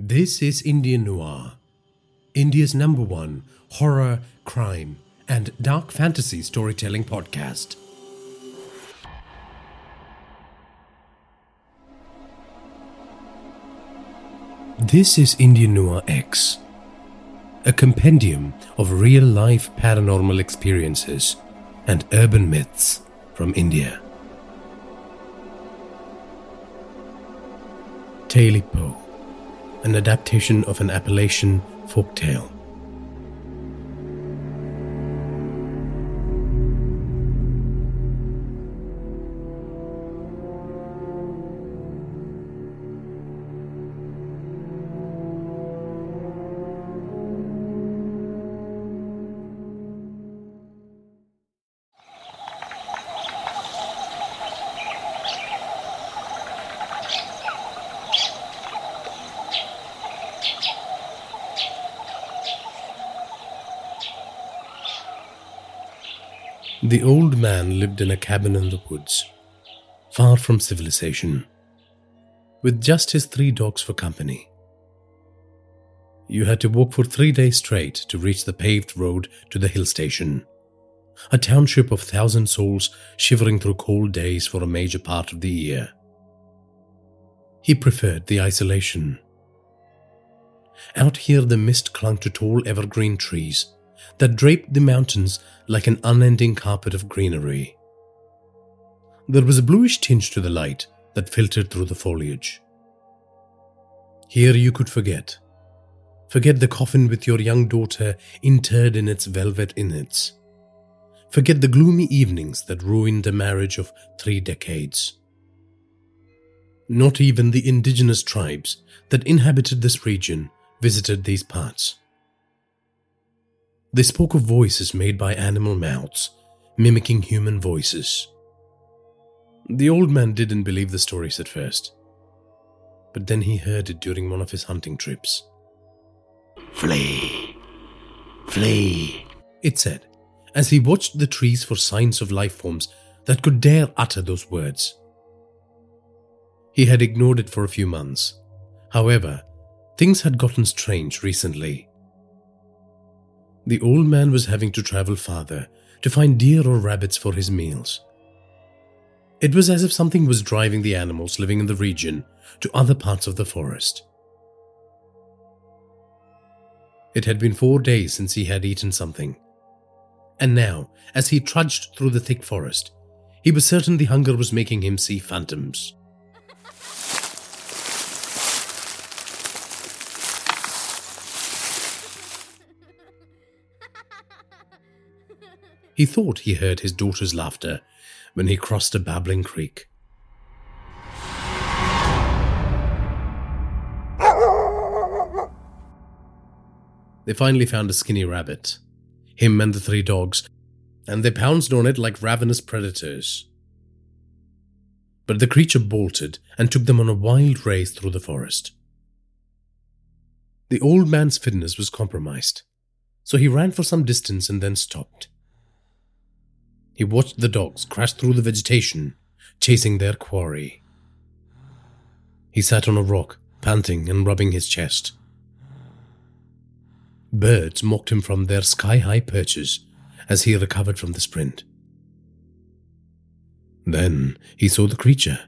This is Indian Noir, India's number one horror, crime, and dark fantasy storytelling podcast. This is Indian Noir X, a compendium of real life paranormal experiences and urban myths from India. Tailypo, an adaptation of an Appalachian folk tale. The old man lived in a cabin in the woods, far from civilization, with just his three dogs for company. You had to walk for three days straight to reach the paved road to the hill station, a township of thousand souls shivering through cold days for a major part of the year. He preferred the isolation. Out here, the mist clung to tall evergreen trees that draped the mountains like an unending carpet of greenery. There was a bluish tinge to the light that filtered through the foliage. Here you could forget. Forget the coffin with your young daughter interred in its velvet innards. Forget the gloomy evenings that ruined a marriage of three decades. Not even the indigenous tribes that inhabited this region visited these parts. They spoke of voices made by animal mouths, mimicking human voices. The old man didn't believe the stories at first, but then he heard it during one of his hunting trips. Flee! Flee! It said, as he watched the trees for signs of life forms that could dare utter those words. He had ignored it for a few months. However, things had gotten strange recently the old man was having to travel farther to find deer or rabbits for his meals. It was as if something was driving the animals living in the region to other parts of the forest. It had been four days since he had eaten something. And now, as he trudged through the thick forest, he was certain the hunger was making him see phantoms. He thought he heard his daughter's laughter when he crossed a babbling creek. They finally found a skinny rabbit, him and the three dogs, and they pounced on it like ravenous predators. But the creature bolted and took them on a wild race through the forest. The old man's fitness was compromised, so he ran for some distance and then stopped. He watched the dogs crash through the vegetation, chasing their quarry. He sat on a rock, panting and rubbing his chest. Birds mocked him from their sky high perches as he recovered from the sprint. Then he saw the creature.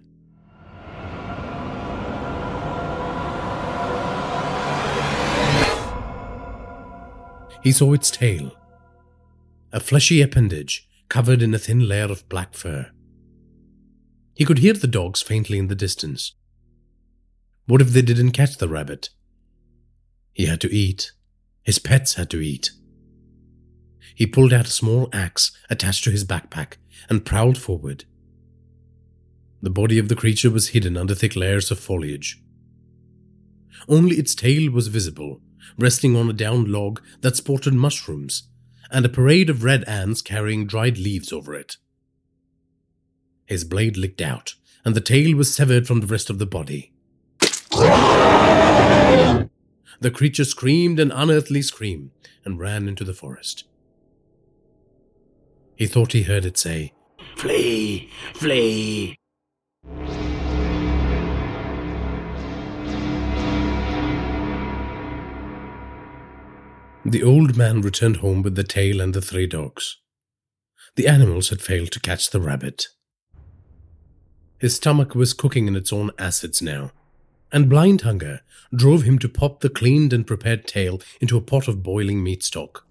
He saw its tail, a fleshy appendage covered in a thin layer of black fur. He could hear the dogs faintly in the distance. What if they didn't catch the rabbit? He had to eat. His pets had to eat. He pulled out a small axe attached to his backpack and prowled forward. The body of the creature was hidden under thick layers of foliage. Only its tail was visible, resting on a downed log that sported mushrooms and a parade of red ants carrying dried leaves over it. His blade licked out, and the tail was severed from the rest of the body. The creature screamed an unearthly scream and ran into the forest. He thought he heard it say, Flee! Flee! The old man returned home with the tail and the three dogs. The animals had failed to catch the rabbit. His stomach was cooking in its own acids now, and blind hunger drove him to pop the cleaned and prepared tail into a pot of boiling meat stock.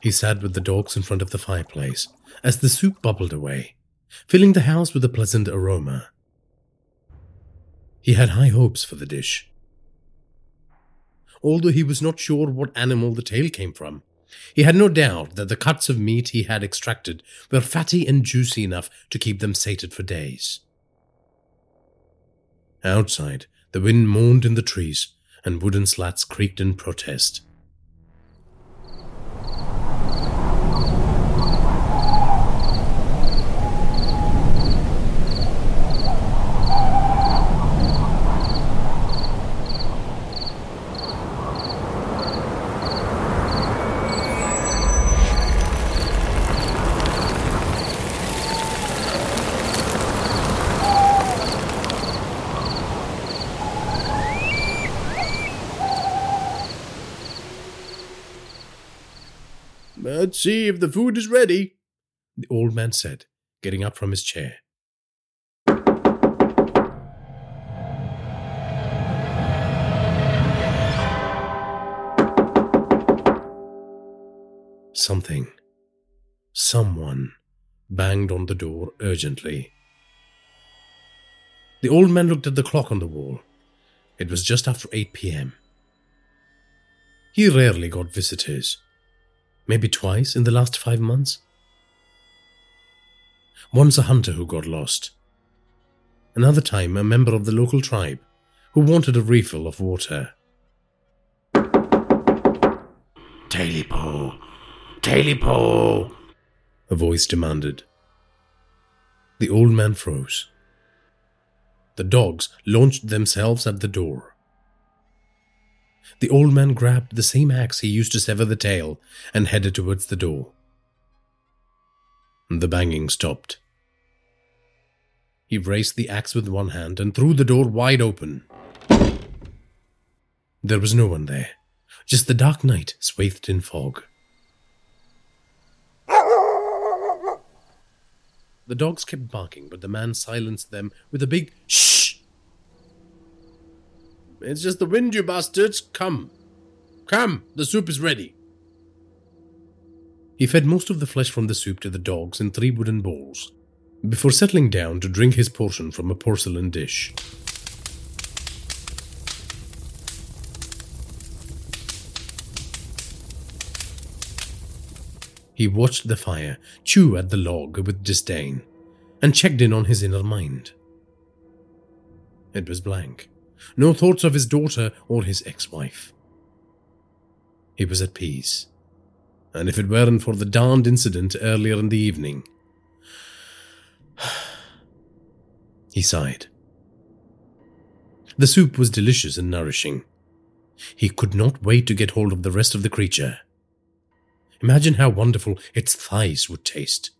He sat with the dogs in front of the fireplace as the soup bubbled away, filling the house with a pleasant aroma. He had high hopes for the dish. Although he was not sure what animal the tail came from, he had no doubt that the cuts of meat he had extracted were fatty and juicy enough to keep them sated for days. Outside, the wind moaned in the trees, and wooden slats creaked in protest. Let's see if the food is ready, the old man said, getting up from his chair. Something, someone, banged on the door urgently. The old man looked at the clock on the wall. It was just after 8 p.m. He rarely got visitors maybe twice in the last five months. Once a hunter who got lost. Another time, a member of the local tribe who wanted a refill of water. Tailypo! Tailypo! A voice demanded. The old man froze. The dogs launched themselves at the door. The old man grabbed the same axe he used to sever the tail and headed towards the door. The banging stopped. He raised the axe with one hand and threw the door wide open. There was no one there, just the dark night swathed in fog. The dogs kept barking, but the man silenced them with a big shh it's just the wind, you bastards. Come. Come, the soup is ready. He fed most of the flesh from the soup to the dogs in three wooden bowls, before settling down to drink his portion from a porcelain dish. He watched the fire chew at the log with disdain and checked in on his inner mind. It was blank no thoughts of his daughter or his ex wife. He was at peace, and if it weren't for the darned incident earlier in the evening. he sighed. The soup was delicious and nourishing. He could not wait to get hold of the rest of the creature. Imagine how wonderful its thighs would taste.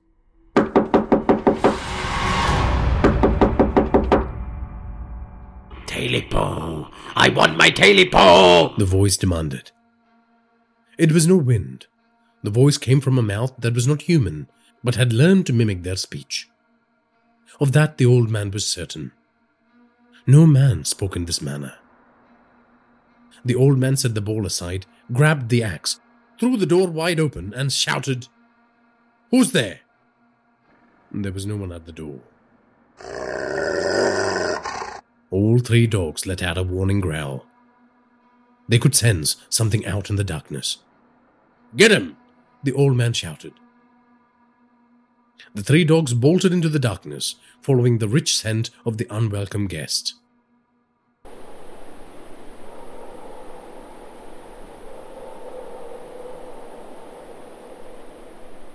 Tailypo! I want my Tailypo! The voice demanded. It was no wind. The voice came from a mouth that was not human, but had learned to mimic their speech. Of that the old man was certain. No man spoke in this manner. The old man set the bowl aside, grabbed the axe, threw the door wide open, and shouted, Who's there? There was no one at the door. All three dogs let out a warning growl. They could sense something out in the darkness. Get him! The old man shouted. The three dogs bolted into the darkness, following the rich scent of the unwelcome guest.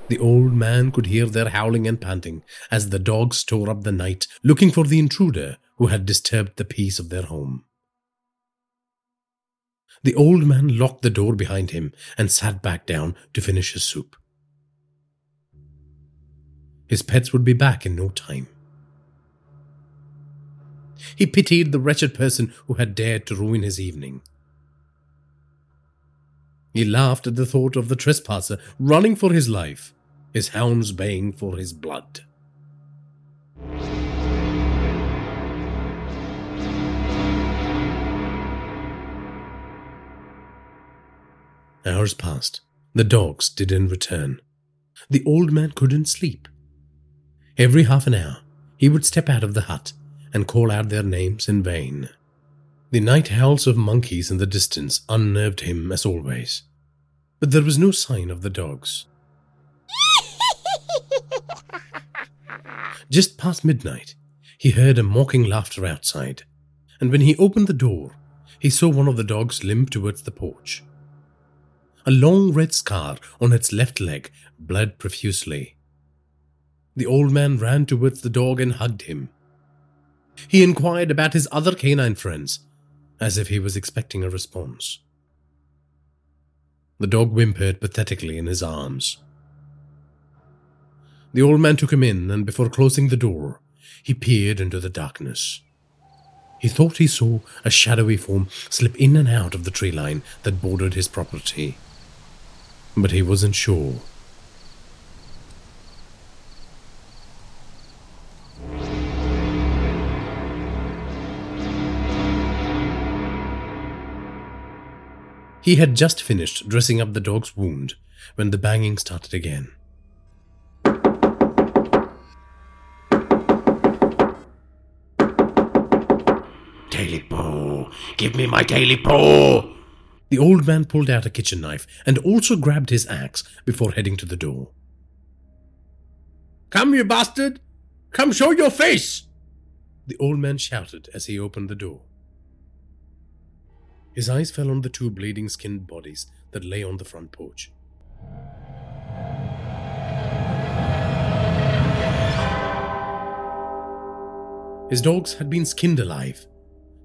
The old man could hear their howling and panting as the dogs tore up the night looking for the intruder who had disturbed the peace of their home. The old man locked the door behind him and sat back down to finish his soup. His pets would be back in no time. He pitied the wretched person who had dared to ruin his evening. He laughed at the thought of the trespasser running for his life, his hounds baying for his blood. Hours passed. The dogs didn't return. The old man couldn't sleep. Every half an hour, he would step out of the hut and call out their names in vain. The night howls of monkeys in the distance unnerved him as always. But there was no sign of the dogs. Just past midnight, he heard a mocking laughter outside, and when he opened the door, he saw one of the dogs limp towards the porch. A long red scar on its left leg bled profusely. The old man ran towards the dog and hugged him. He inquired about his other canine friends, as if he was expecting a response. The dog whimpered pathetically in his arms. The old man took him in, and before closing the door, he peered into the darkness. He thought he saw a shadowy form slip in and out of the tree line that bordered his property, but he wasn't sure. He had just finished dressing up the dog's wound when the banging started again. Daily paw! Give me my Tailypo! The old man pulled out a kitchen knife and also grabbed his axe before heading to the door. Come, you bastard! Come show your face! The old man shouted as he opened the door. His eyes fell on the two bleeding skinned bodies that lay on the front porch. His dogs had been skinned alive.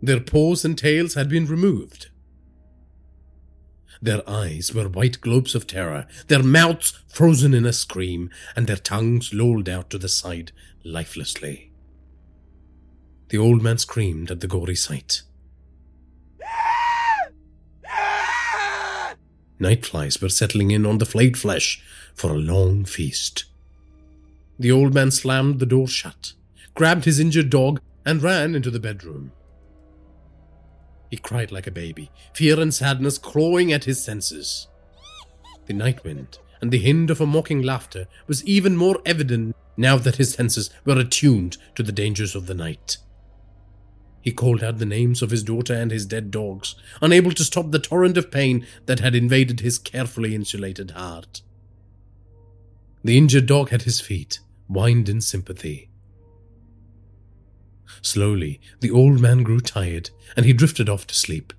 Their paws and tails had been removed. Their eyes were white globes of terror, their mouths frozen in a scream, and their tongues lolled out to the side lifelessly. The old man screamed at the gory sight. Night flies were settling in on the flayed flesh for a long feast. The old man slammed the door shut, grabbed his injured dog, and ran into the bedroom. He cried like a baby, fear and sadness clawing at his senses. The night wind and the hint of a mocking laughter was even more evident now that his senses were attuned to the dangers of the night. He called out the names of his daughter and his dead dogs, unable to stop the torrent of pain that had invaded his carefully insulated heart. The injured dog at his feet whined in sympathy. Slowly, the old man grew tired and he drifted off to sleep.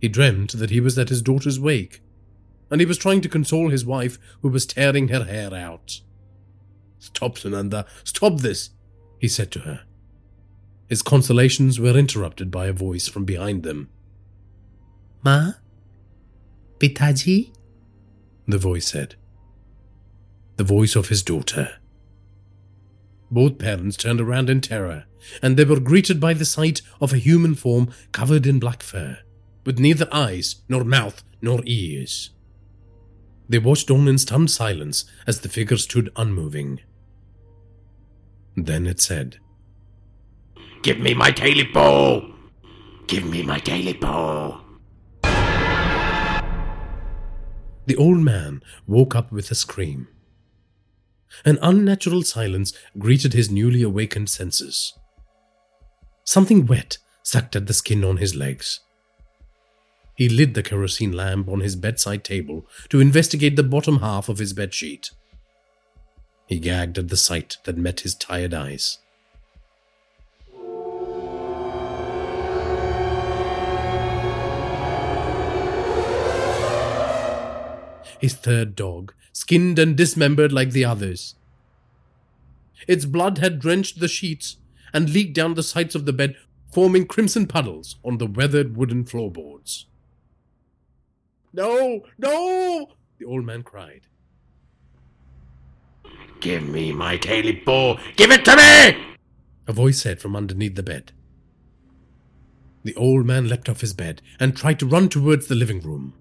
He dreamt that he was at his daughter's wake, and he was trying to console his wife who was tearing her hair out. Stop, Sunanda, stop this, he said to her. His consolations were interrupted by a voice from behind them. Ma? Pitaji? The voice said. The voice of his daughter. Both parents turned around in terror, and they were greeted by the sight of a human form covered in black fur, with neither eyes, nor mouth, nor ears. They watched on in stunned silence as the figure stood unmoving. Then it said, Give me my Tailypo! Give me my Tailypo! The old man woke up with a scream. An unnatural silence greeted his newly awakened senses. Something wet sucked at the skin on his legs. He lit the kerosene lamp on his bedside table to investigate the bottom half of his bedsheet. He gagged at the sight that met his tired eyes. His third dog, skinned and dismembered like the others. Its blood had drenched the sheets and leaked down the sides of the bed, forming crimson puddles on the weathered wooden floorboards. No, no! the old man cried. Give me my Tailypo! Give it to me! A voice said from underneath the bed. The old man leapt off his bed and tried to run towards the living room.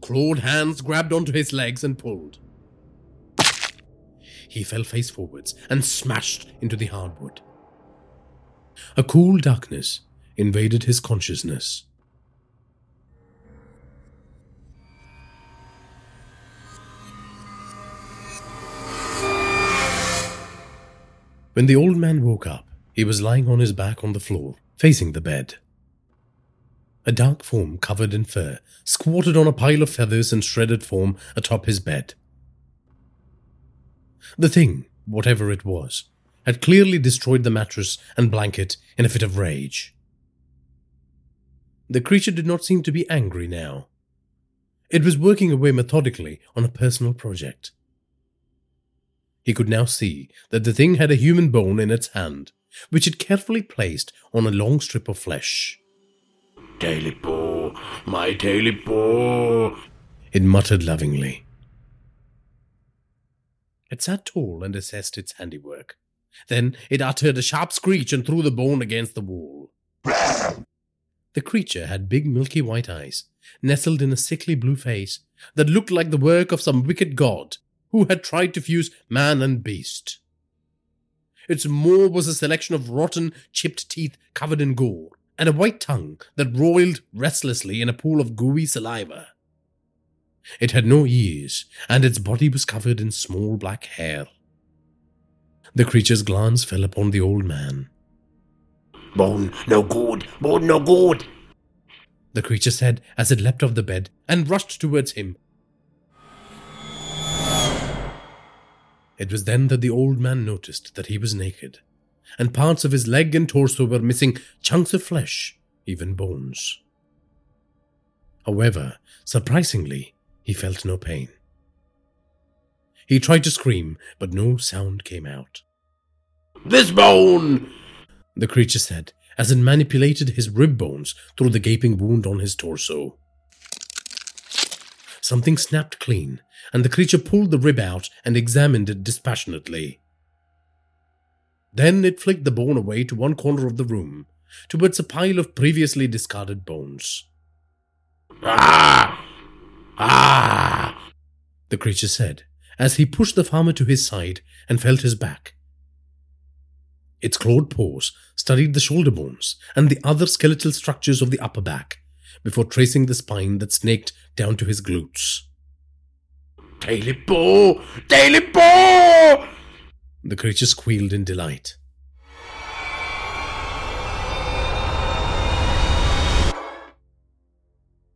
Clawed hands grabbed onto his legs and pulled. He fell face forwards and smashed into the hardwood. A cool darkness invaded his consciousness. When the old man woke up, he was lying on his back on the floor, facing the bed. A dark form covered in fur squatted on a pile of feathers and shredded form atop his bed. The thing, whatever it was, had clearly destroyed the mattress and blanket in a fit of rage. The creature did not seem to be angry now. It was working away methodically on a personal project. He could now see that the thing had a human bone in its hand, which it carefully placed on a long strip of flesh. Tailypo, my Tailypo. It muttered lovingly. It sat tall and assessed its handiwork. Then it uttered a sharp screech and threw the bone against the wall. the creature had big milky white eyes, nestled in a sickly blue face that looked like the work of some wicked god who had tried to fuse man and beast. Its maw was a selection of rotten, chipped teeth covered in gore, and a white tongue that roiled restlessly in a pool of gooey saliva. It had no ears, and its body was covered in small black hair. The creature's glance fell upon the old man. Bone no good, bone no good. The creature said as it leapt off the bed and rushed towards him, It was then that the old man noticed that he was naked, and parts of his leg and torso were missing chunks of flesh, even bones. However, surprisingly, he felt no pain. He tried to scream, but no sound came out. This bone! The creature said as it manipulated his rib bones through the gaping wound on his torso. Something snapped clean, and the creature pulled the rib out and examined it dispassionately. Then it flicked the bone away to one corner of the room, towards a pile of previously discarded bones. Ah! Ah! The creature said, as he pushed the farmer to his side and felt his back. Its clawed paws studied the shoulder bones and the other skeletal structures of the upper back before tracing the spine that snaked down to his glutes. Tailypo! Daily Paw! The creature squealed in delight.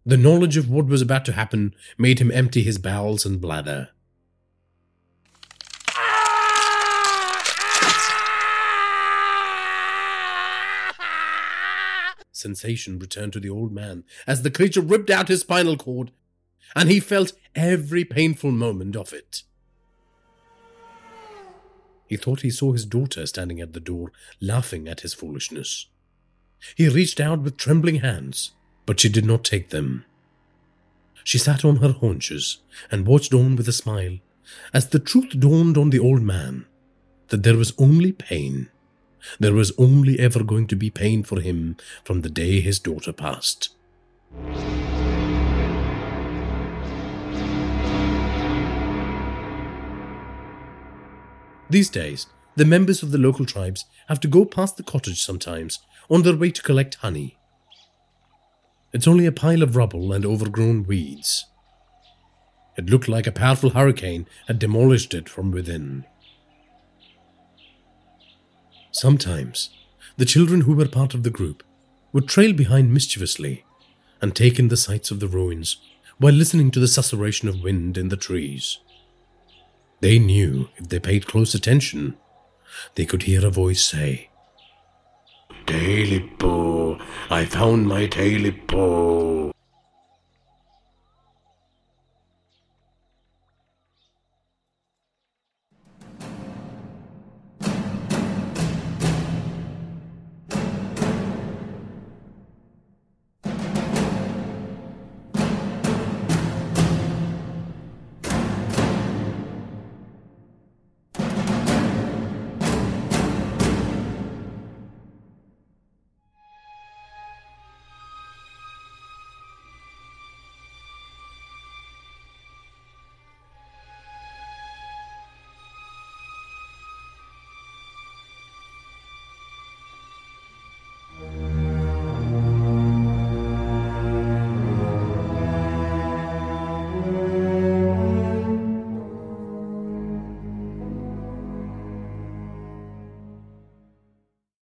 The knowledge of what was about to happen made him empty his bowels and bladder. Sensation returned to the old man as the creature ripped out his spinal cord and he felt every painful moment of it. He thought he saw his daughter standing at the door, laughing at his foolishness. He reached out with trembling hands, but she did not take them. She sat on her haunches and watched on with a smile as the truth dawned on the old man that there was only pain. There was only ever going to be pain for him from the day his daughter passed. These days, the members of the local tribes have to go past the cottage sometimes on their way to collect honey. It's only a pile of rubble and overgrown weeds. It looked like a powerful hurricane had demolished it from within. Sometimes, the children who were part of the group would trail behind mischievously and take in the sights of the ruins while listening to the susurration of wind in the trees. They knew if they paid close attention, they could hear a voice say, Daily Paw, I found my Tailypo.